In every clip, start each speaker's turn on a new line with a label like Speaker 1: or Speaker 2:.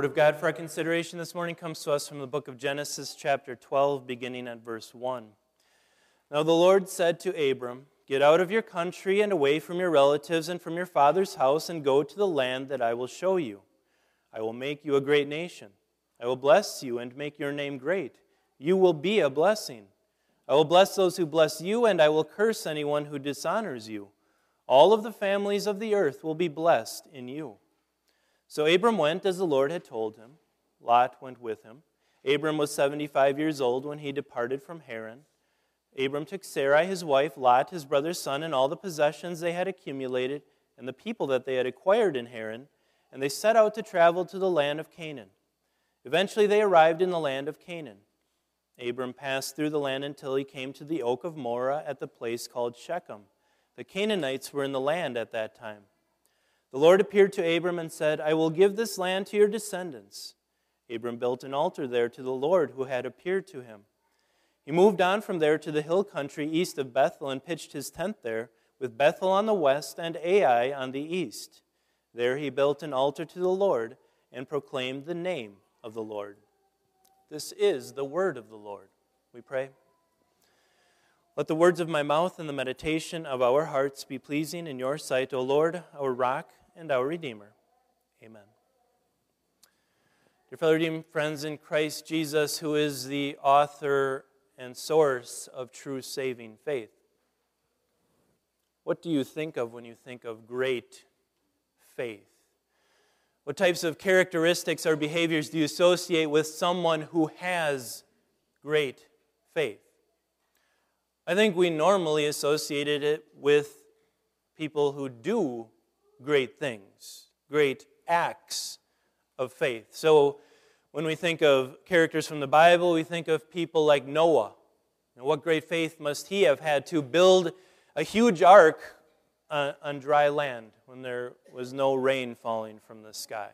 Speaker 1: Word of God for our consideration this morning comes to us from the book of Genesis, chapter 12, beginning at verse 1. Now the Lord said to Abram, Get out of your country and away from your relatives and from your father's house and go to the land that I will show you. I will make you a great nation. I will bless you and make your name great. You will be a blessing. I will bless those who bless you, and I will curse anyone who dishonors you. All of the families of the earth will be blessed in you. So Abram went as the Lord had told him. Lot went with him. Abram was 75 years old when he departed from Haran. Abram took Sarai, his wife, Lot, his brother's son, and all the possessions they had accumulated, and the people that they had acquired in Haran, and they set out to travel to the land of Canaan. Eventually they arrived in the land of Canaan. Abram passed through the land until he came to the oak of Moreh at the place called Shechem. The Canaanites were in the land at that time. The Lord appeared to Abram and said, I will give this land to your descendants. Abram built an altar there to the Lord who had appeared to him. He moved on from there to the hill country east of Bethel and pitched his tent there, with Bethel on the west and Ai on the east. There he built an altar to the Lord and proclaimed the name of the Lord. This is the word of the Lord. We pray. Let the words of my mouth and the meditation of our hearts be pleasing in your sight, O Lord, our rock and our Redeemer. Amen. Dear fellow redeemed friends in Christ Jesus, who is the author and source of true saving faith, what do you think of when you think of great faith? What types of characteristics or behaviors do you associate with someone who has great faith? I think we normally associated it with people who do great things, great acts of faith. So when we think of characters from the Bible, we think of people like Noah. And what great faith must he have had to build a huge ark on, on dry land when there was no rain falling from the sky?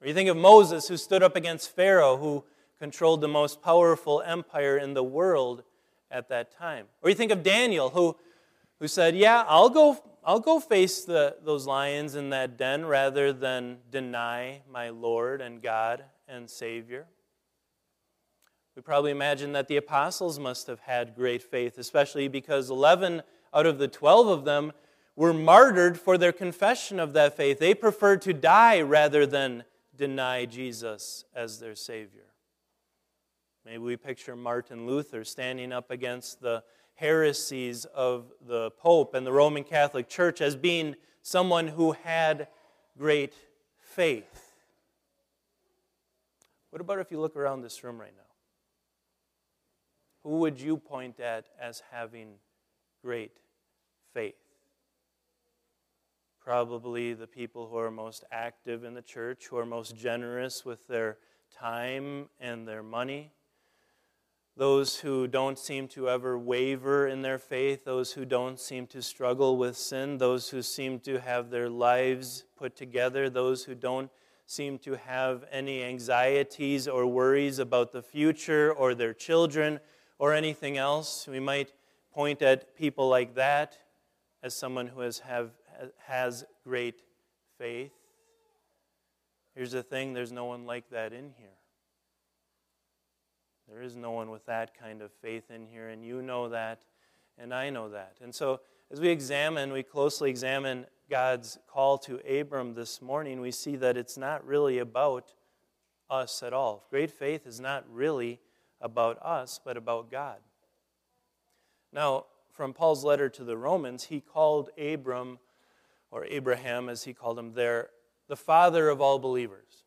Speaker 1: Or you think of Moses, who stood up against Pharaoh, who controlled the most powerful empire in the world at that time. Or you think of Daniel, who, who said, Yeah, I'll go, I'll go face the, those lions in that den rather than deny my Lord and God and Savior. We probably imagine that the apostles must have had great faith, especially because 11 out of the 12 of them were martyred for their confession of that faith. They preferred to die rather than deny Jesus as their Savior. Maybe we picture Martin Luther standing up against the heresies of the Pope and the Roman Catholic Church as being someone who had great faith. What about if you look around this room right now? Who would you point at as having great faith? Probably the people who are most active in the church, who are most generous with their time and their money those who don't seem to ever waver in their faith, those who don't seem to struggle with sin, those who seem to have their lives put together, those who don't seem to have any anxieties or worries about the future or their children or anything else. We might point at people like that as someone who has, have, has great faith. Here's the thing there's no one like that in here. There is no one with that kind of faith in here, and you know that, and I know that. And so, as we examine, we closely examine God's call to Abram this morning, we see that it's not really about us at all. Great faith is not really about us, but about God. Now, from Paul's letter to the Romans, he called Abram, or Abraham as he called him there, the father of all believers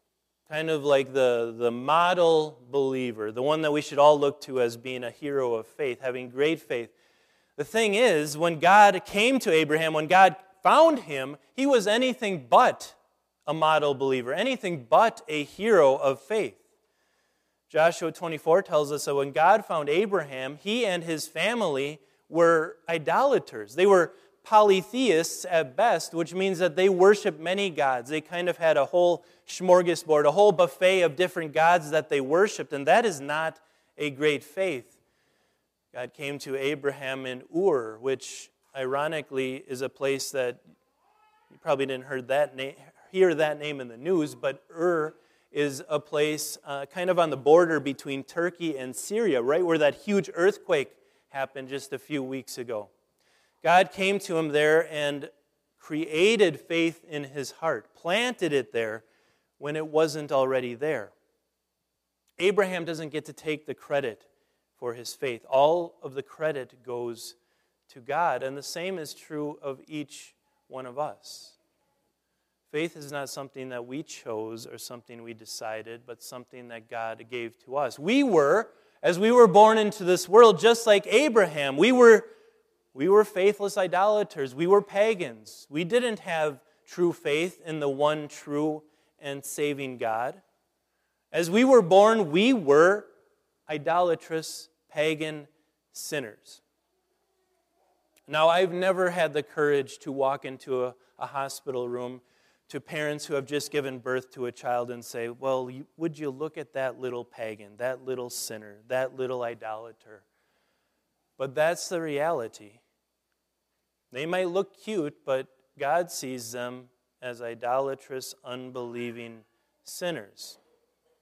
Speaker 1: kind of like the, the model believer, the one that we should all look to as being a hero of faith, having great faith. The thing is, when God came to Abraham, when God found him, he was anything but a model believer, anything but a hero of faith. Joshua 24 tells us that when God found Abraham, he and his family were idolaters. They were polytheists at best, which means that they worship many gods. They kind of had a whole smorgasbord, a whole buffet of different gods that they worshiped, and that is not a great faith. God came to Abraham in Ur, which ironically is a place that you probably didn't heard that na- hear that name in the news, but Ur is a place uh, kind of on the border between Turkey and Syria, right where that huge earthquake happened just a few weeks ago. God came to him there and created faith in his heart, planted it there when it wasn't already there. Abraham doesn't get to take the credit for his faith. All of the credit goes to God, and the same is true of each one of us. Faith is not something that we chose or something we decided, but something that God gave to us. We were, as we were born into this world, just like Abraham, we were, we were faithless idolaters. We were pagans. We didn't have true faith in the one true and saving God. As we were born, we were idolatrous, pagan sinners. Now, I've never had the courage to walk into a, a hospital room to parents who have just given birth to a child and say, Well, you, would you look at that little pagan, that little sinner, that little idolater? But that's the reality. They might look cute, but God sees them as idolatrous, unbelieving sinners.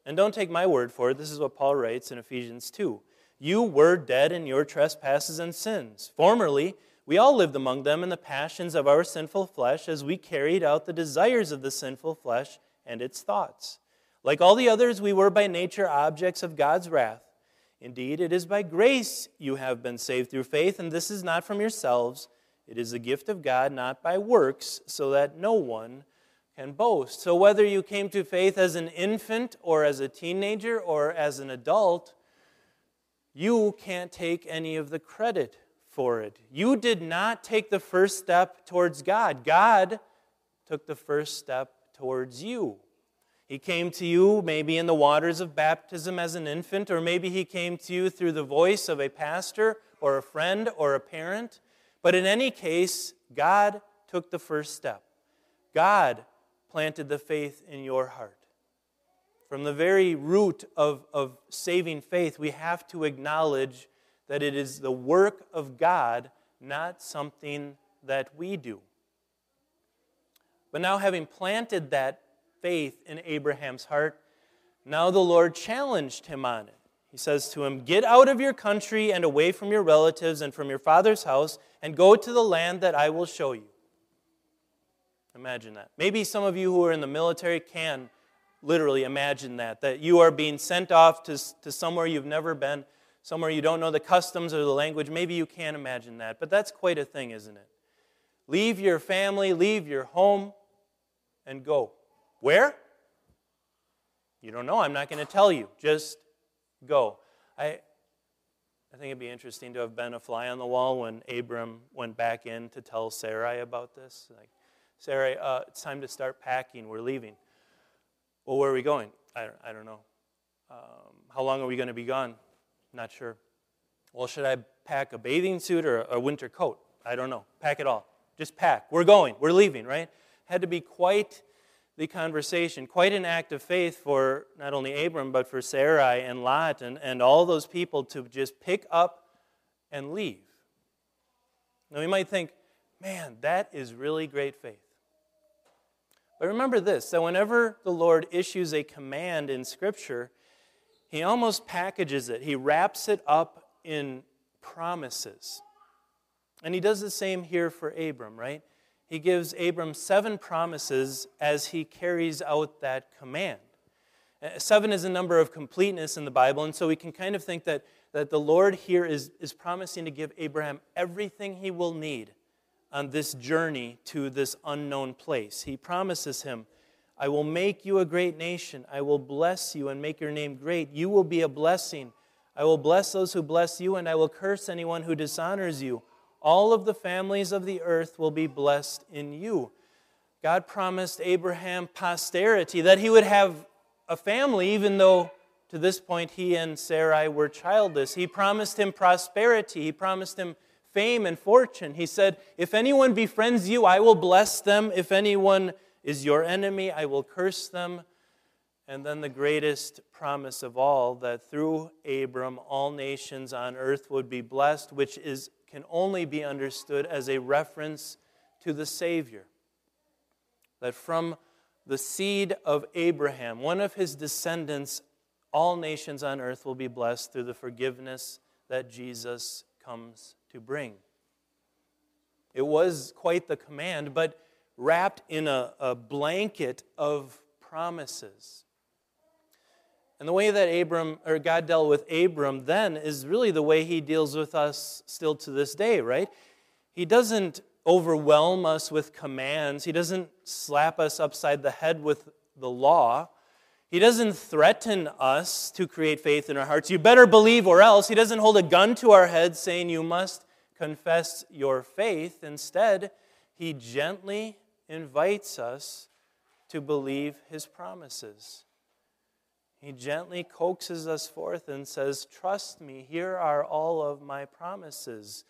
Speaker 1: And don't take my word for it. This is what Paul writes in Ephesians 2. You were dead in your trespasses and sins. Formerly, we all lived among them in the passions of our sinful flesh as we carried out the desires of the sinful flesh and its thoughts. Like all the others, we were by nature objects of God's wrath. Indeed, it is by grace you have been saved through faith, and this is not from yourselves. It is a gift of God, not by works, so that no one can boast. So, whether you came to faith as an infant, or as a teenager, or as an adult, you can't take any of the credit for it. You did not take the first step towards God. God took the first step towards you. He came to you maybe in the waters of baptism as an infant, or maybe he came to you through the voice of a pastor or a friend or a parent. But in any case, God took the first step. God planted the faith in your heart. From the very root of, of saving faith, we have to acknowledge that it is the work of God, not something that we do. But now, having planted that faith in Abraham's heart, now the Lord challenged him on it. He says to him, Get out of your country and away from your relatives and from your father's house, and go to the land that I will show you. Imagine that. Maybe some of you who are in the military can literally imagine that, that you are being sent off to, to somewhere you've never been somewhere you don't know the customs or the language. Maybe you can't imagine that, but that's quite a thing, isn't it? Leave your family, leave your home, and go. Where? You don't know. I'm not going to tell you. Just go. I, I think it'd be interesting to have been a fly on the wall when Abram went back in to tell Sarai about this. Like, Sarai, uh, it's time to start packing. We're leaving. Well, where are we going? I I don't know. Um, how long are we going to be gone? Not sure. Well, should I pack a bathing suit or a winter coat? I don't know. Pack it all. Just pack. We're going. We're leaving, right? Had to be quite the conversation, quite an act of faith for not only Abram, but for Sarai and Lot and, and all those people to just pick up and leave. Now, we might think, man, that is really great faith. But remember this that whenever the Lord issues a command in Scripture, he almost packages it, he wraps it up in promises. And he does the same here for Abram, right? He gives Abram seven promises as he carries out that command. Uh, seven is a number of completeness in the Bible, and so we can kind of think that, that the Lord here is, is promising to give Abraham everything he will need on this journey to this unknown place. He promises him I will make you a great nation. I will bless you and make your name great. You will be a blessing. I will bless those who bless you, and I will curse anyone who dishonors you. All of the families of the earth will be blessed in you. God promised Abraham posterity, that he would have a family, even though to this point he and Sarai were childless. He promised him prosperity. He promised him fame and fortune. He said, If anyone befriends you, I will bless them. If anyone is your enemy, I will curse them. And then the greatest promise of all that through Abram all nations on earth would be blessed, which is, can only be understood as a reference to the Savior. That from the seed of Abraham, one of his descendants, all nations on earth will be blessed through the forgiveness that Jesus comes to bring. It was quite the command, but wrapped in a, a blanket of promises. And the way that Abram or God dealt with Abram then is really the way he deals with us still to this day, right? He doesn't overwhelm us with commands. He doesn't slap us upside the head with the law. He doesn't threaten us to create faith in our hearts. You better believe or else. He doesn't hold a gun to our head saying you must confess your faith. Instead, he gently invites us to believe his promises. He gently coaxes us forth and says, Trust me, here are all of my promises.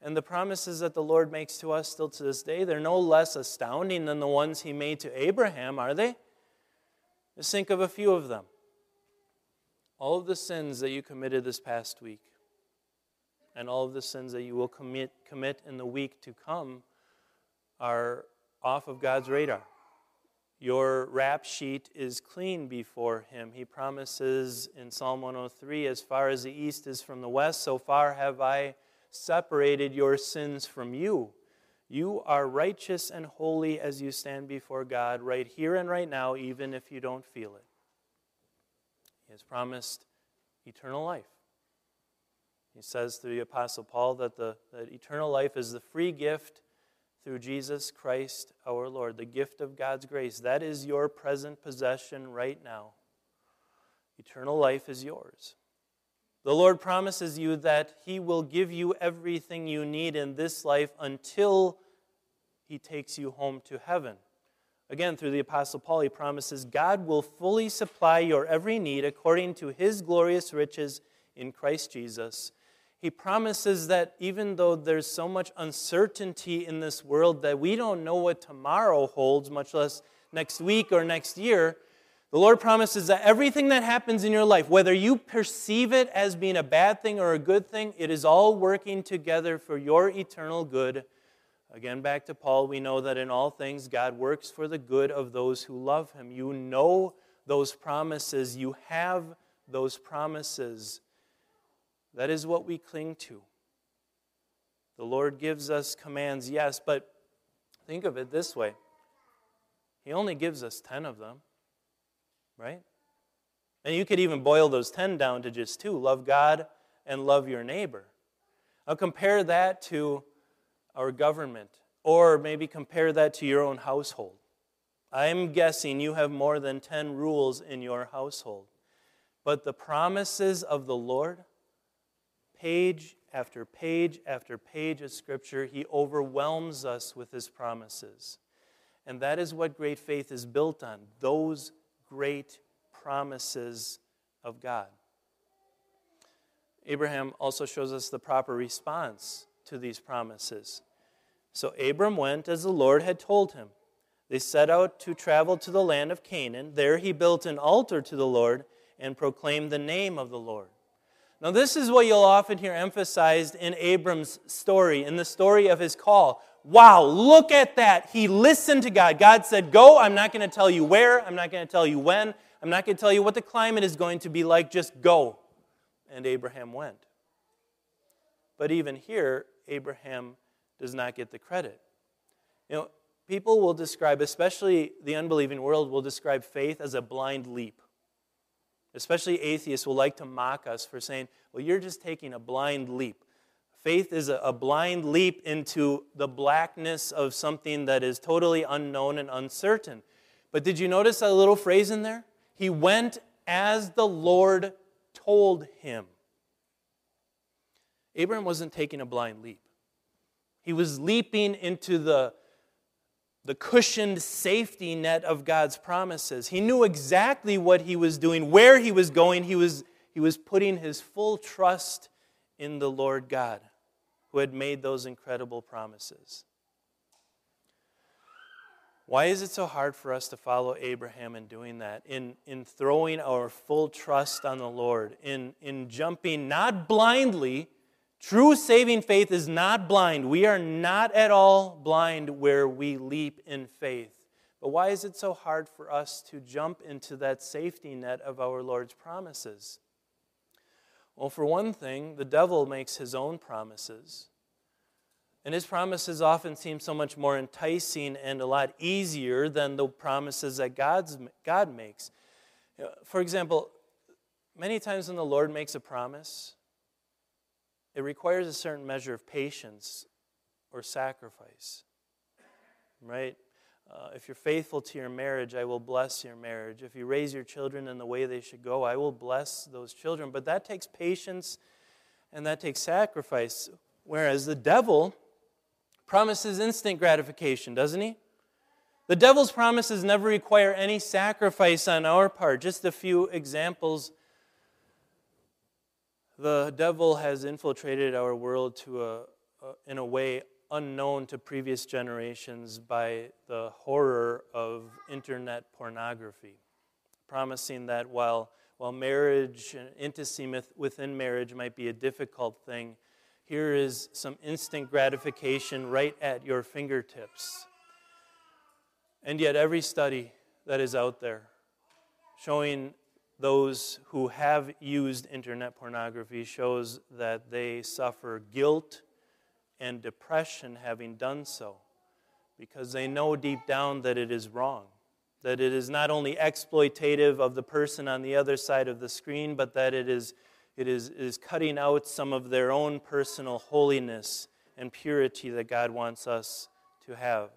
Speaker 1: And the promises that the Lord makes to us still to this day, they're no less astounding than the ones he made to Abraham, are they? Just think of a few of them. All of the sins that you committed this past week, and all of the sins that you will commit, commit in the week to come are off of God's radar. Your rap sheet is clean before Him. He promises in Psalm 103 As far as the east is from the west, so far have I separated your sins from you. You are righteous and holy as you stand before God right here and right now, even if you don't feel it. He has promised eternal life. He says through the Apostle Paul that, the, that eternal life is the free gift through Jesus Christ our Lord, the gift of God's grace. That is your present possession right now. Eternal life is yours. The Lord promises you that He will give you everything you need in this life until He takes you home to heaven. Again, through the Apostle Paul, he promises God will fully supply your every need according to His glorious riches in Christ Jesus he promises that even though there's so much uncertainty in this world that we don't know what tomorrow holds, much less next week or next year, the Lord promises that everything that happens in your life, whether you perceive it as being a bad thing or a good thing, it is all working together for your eternal good. Again, back to Paul, we know that in all things God works for the good of those who love him. You know those promises, you have those promises. That is what we cling to. The Lord gives us commands, yes, but think of it this way He only gives us 10 of them, right? And you could even boil those 10 down to just two love God and love your neighbor. Now compare that to our government, or maybe compare that to your own household. I'm guessing you have more than 10 rules in your household. But the promises of the Lord, page after page after page of Scripture, He overwhelms us with His promises. And that is what great faith is built on those great promises of God. Abraham also shows us the proper response to these promises. So Abram went as the Lord had told him. They set out to travel to the land of Canaan. There he built an altar to the Lord and proclaimed the name of the Lord. Now, this is what you'll often hear emphasized in Abram's story, in the story of his call. Wow, look at that. He listened to God. God said, Go. I'm not going to tell you where. I'm not going to tell you when. I'm not going to tell you what the climate is going to be like. Just go. And Abraham went. But even here, Abraham does not get the credit. You know, people will describe, especially the unbelieving world, will describe faith as a blind leap. Especially atheists will like to mock us for saying, well, you're just taking a blind leap. Faith is a, blind leap into the blackness of something that is totally unknown and uncertain. But did you notice a little phrase in there? He went as the Lord told him. Abraham wasn't taking a blind leap. He was leaping into the the cushioned safety net of God's promises. He knew exactly what he was doing, where he was going. He was, he was putting his full trust in the Lord God who had made those incredible promises. Why is it so hard for us to follow Abraham in doing that? In, in throwing our full trust on the Lord, in, in jumping not blindly True saving faith is not blind. We are not at all blind where we leap in faith, But why is it so hard for us to jump into that safety net of our Lord's promises? Well, for one thing, the devil makes his own promises. And his promises often seem so much more enticing and a lot easier than the promises that God's, God makes. For example, many times when the Lord makes a promise, it requires a certain measure of patience or sacrifice. Right? Uh, if you're faithful to your marriage, I will bless your marriage. If you raise your children in the way they should go, I will bless those children. But that takes patience and that takes sacrifice. Whereas the devil promises instant gratification, doesn't he? The devil's promises never require any sacrifice on our part. Just a few examples. The devil has infiltrated our world to a, a in a way unknown to previous generations by the horror of internet pornography, promising that while, while marriage and intimacy within marriage might be a difficult thing, here is some instant gratification right at your fingertips. And yet, every study that is out there showing those who have used internet pornography shows that they suffer guilt and depression having done so because they know deep down that it is wrong. That it is not only exploitative of the person on the other side of the screen, but that it is, it is, is cutting out some of their own personal holiness and purity that God wants us to have.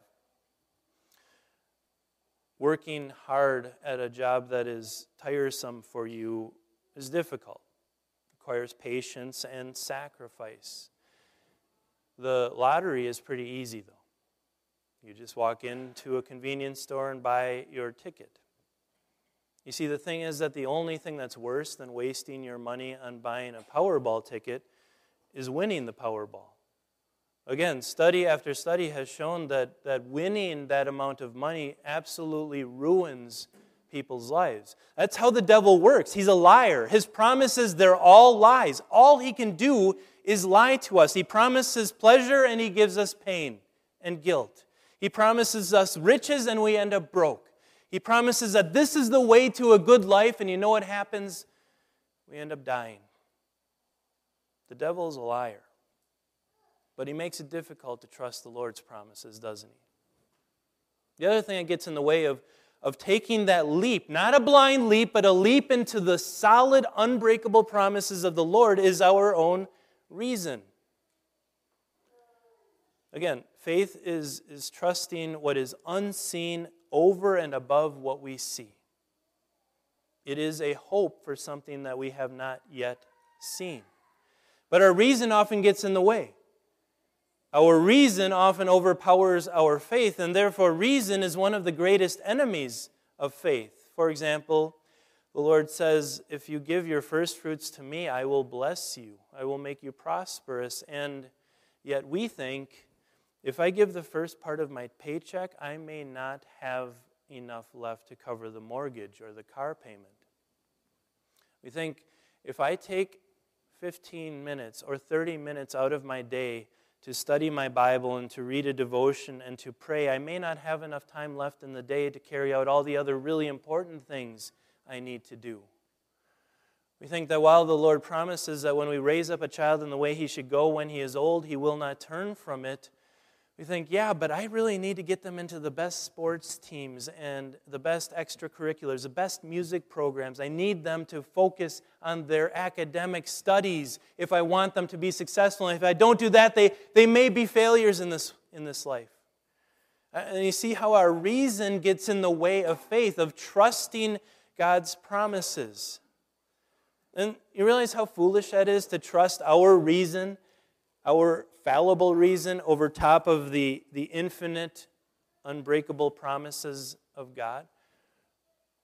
Speaker 1: Working hard at a job that is tiresome for you is difficult, requires patience and sacrifice. The lottery is pretty easy, though. You just walk into a convenience store and buy your ticket. You see, the thing is that the only thing that's worse than wasting your money on buying a Powerball ticket is winning the Powerball. Again, study after study has shown that, that winning that amount of money absolutely ruins people's lives. That's how the devil works. He's a liar. His promises, they're all lies. All he can do is lie to us. He promises pleasure and he gives us pain and guilt. He promises us riches and we end up broke. He promises that this is the way to a good life, and you know what happens? We end up dying. The devil is a liar. But he makes it difficult to trust the Lord's promises, doesn't he? The other thing that gets in the way of, of taking that leap, not a blind leap, but a leap into the solid, unbreakable promises of the Lord, is our own reason. Again, faith is, is trusting what is unseen over and above what we see. It is a hope for something that we have not yet seen. But our reason often gets in the way. Our reason often overpowers our faith, and therefore, reason is one of the greatest enemies of faith. For example, the Lord says, If you give your first fruits to me, I will bless you, I will make you prosperous. And yet we think, if I give the first part of my paycheck, I may not have enough left to cover the mortgage or the car payment. We think, if I take 15 minutes or 30 minutes out of my day to study my Bible and to read a devotion and to pray, I may not have enough time left in the day to carry out all the other really important things I need to do. We think that while the Lord promises that when we raise up a child in the way he should go when he is old, he will not turn from it, we think, yeah, but I really need to get them into the best sports teams and the best extracurriculars, the best music programs. I need them to focus on their academic studies if I want them to be successful. And if I don't do that, they, they may be failures in this, in this life. Uh, and you see how our reason gets in the way of faith, of trusting God's promises. And you realize how foolish that is to trust our reason, our fallible reason, over top of the, the infinite, unbreakable promises of God?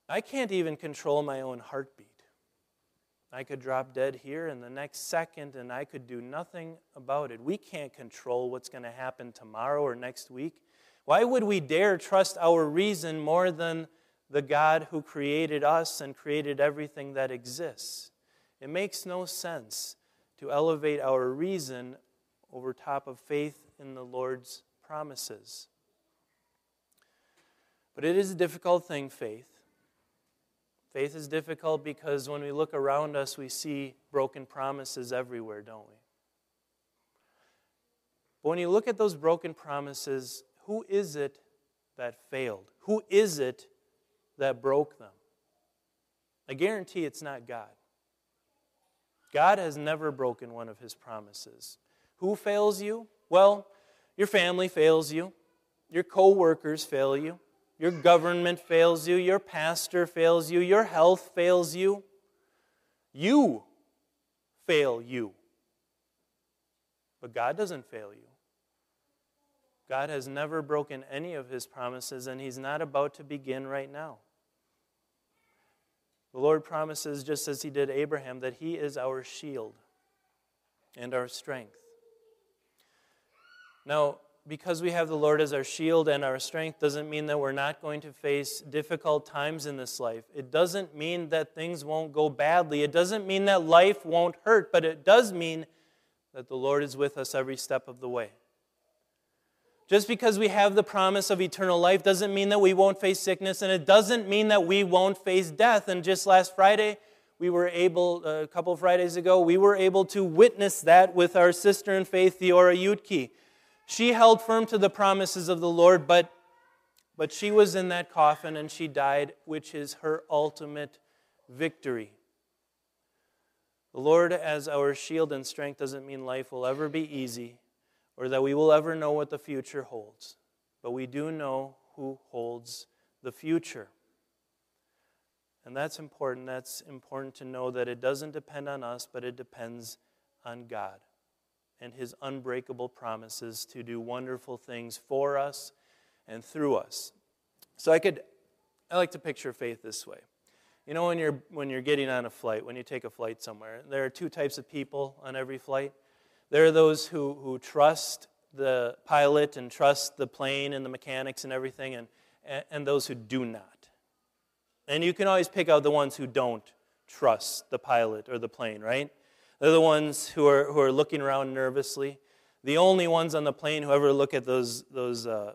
Speaker 1: I can't even control my own heartbeat. I could drop dead here in the next second and I could do nothing about it. We can't control what's going to happen tomorrow or next week. Why would we dare trust our reason more than the God who created us and created everything that exists. It makes no sense to elevate our reason over top of faith in the Lord's promises. But it is a difficult thing, faith. Faith is difficult because when we look around us, we see broken promises everywhere, don't we? But when you look at those broken promises, who is it that failed? Who is it that broke them? I guarantee it's not God. God has never broken one of his promises. Who fails you? Well, your family fails you. Your co-workers fail you. Your government fails you. Your pastor fails you. Your health fails you. You fail you. But God doesn't fail you. God has never broken any of his promises, and he's not about to begin right now. The Lord promises, just as he did Abraham, that he is our shield and our strength. Now, because we have the Lord as our shield and our strength doesn't mean that we're not going to face difficult times in this life. It doesn't mean that things won't go badly. It doesn't mean that life won't hurt, but it does mean that the Lord is with us every step of the way. Just because we have the promise of eternal life doesn't mean that we won't face sickness, and it doesn't mean that we won't face death. And just last Friday, we were able, uh, a couple Fridays ago, we were able to witness that with our sister in faith, Theora Yutke. She held firm to the promises of the Lord, but, but she was in that coffin and she died, which is her ultimate victory. The Lord, as our shield and strength, doesn't mean life will ever be easy or that we will ever know what the future holds, but we do know who holds the future. And that's important. That's important to know that it doesn't depend on us, but it depends on God and his unbreakable promises to do wonderful things for us and through us. So I could I like to picture faith this way. You know when you're when you're getting on a flight, when you take a flight somewhere, there are two types of people on every flight. There are those who, who trust the pilot and trust the plane and the mechanics and everything, and, and those who do not. And you can always pick out the ones who don't trust the pilot or the plane, right? They're the ones who are, who are looking around nervously. The only ones on the plane who ever look at those, those uh,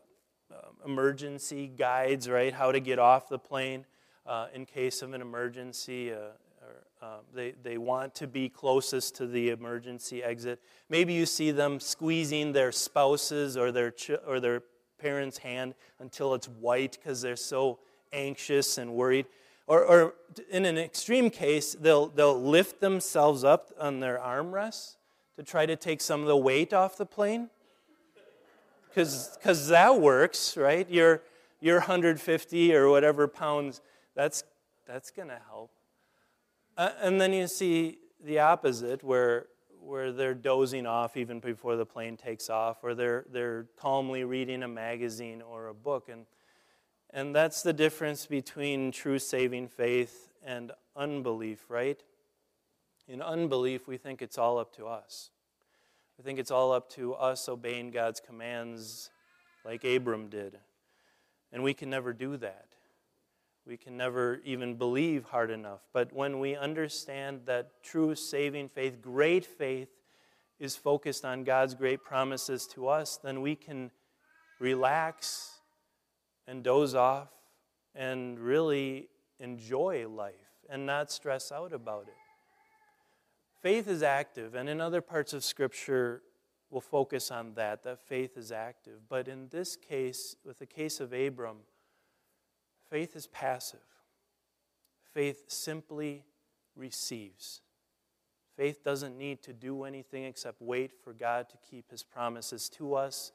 Speaker 1: uh, emergency guides, right? How to get off the plane uh, in case of an emergency. Uh, or, uh, they, they want to be closest to the emergency exit. Maybe you see them squeezing their spouses or their, ch- or their parents' hand until it's white because they're so anxious and worried. Or, or in an extreme case, they'll, they'll lift themselves up on their armrests to try to take some of the weight off the plane. Because that works, right? Your, your 150 or whatever pounds, that's, that's going to help. Uh, and then you see the opposite, where, where they're dozing off even before the plane takes off, or they're, they're calmly reading a magazine or a book. And and that's the difference between true saving faith and unbelief, right? In unbelief, we think it's all up to us. We think it's all up to us obeying God's commands like Abram did. And we can never do that. We can never even believe hard enough. But when we understand that true saving faith, great faith, is focused on God's great promises to us, then we can relax and doze off and really enjoy life and not stress out about it. Faith is active, and in other parts of Scripture, we'll focus on that, that faith is active. But in this case, with the case of Abram, faith is passive. Faith simply receives. Faith doesn't need to do anything except wait for God to keep his promises to us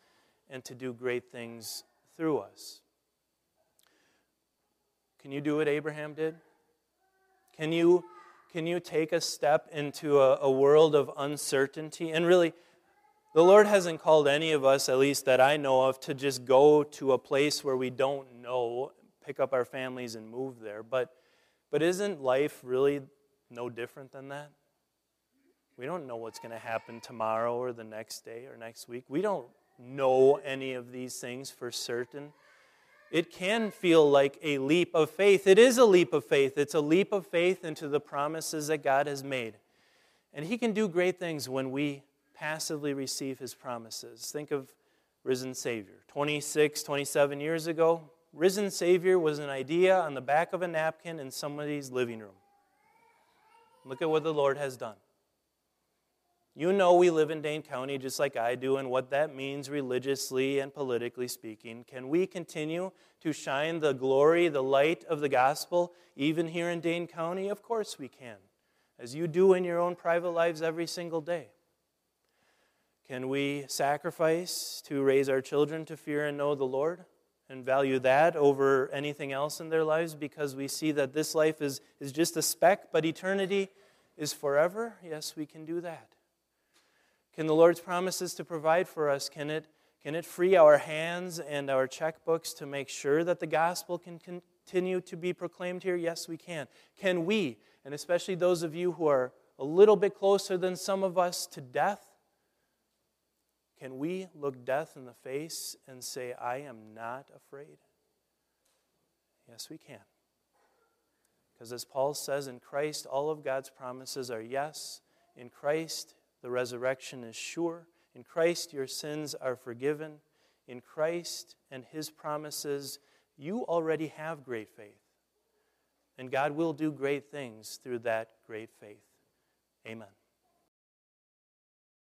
Speaker 1: and to do great things through us. Can you do what Abraham did? Can you, can you take a step into a, a world of uncertainty? And really, the Lord hasn't called any of us, at least that I know of, to just go to a place where we don't know, pick up our families and move there. But, but isn't life really no different than that? We don't know what's going to happen tomorrow or the next day or next week. We don't know any of these things for certain it can feel like a leap of faith. It is a leap of faith. It's a leap of faith into the promises that God has made. And He can do great things when we passively receive His promises. Think of risen Savior. 26, 27 years ago, risen Savior was an idea on the back of a napkin in somebody's living room. Look at what the Lord has done. You know, we live in Dane County just like I do, and what that means religiously and politically speaking. Can we continue to shine the glory, the light of the gospel, even here in Dane County? Of course we can, as you do in your own private lives every single day. Can we sacrifice to raise our children to fear and know the Lord and value that over anything else in their lives because we see that this life is, is just a speck, but eternity is forever? Yes, we can do that. Can the Lord's promises to provide for us, can it, can it free our hands and our checkbooks to make sure that the gospel can continue to be proclaimed here? Yes, we can. Can we, and especially those of you who are a little bit closer than some of us to death, can we look death in the face and say, I am not afraid? Yes, we can. Because as Paul says, in Christ, all of God's promises are yes. In Christ, the resurrection is sure. In Christ, your sins are forgiven. In Christ and his promises, you already have great faith. And God will do great things through that great faith. Amen.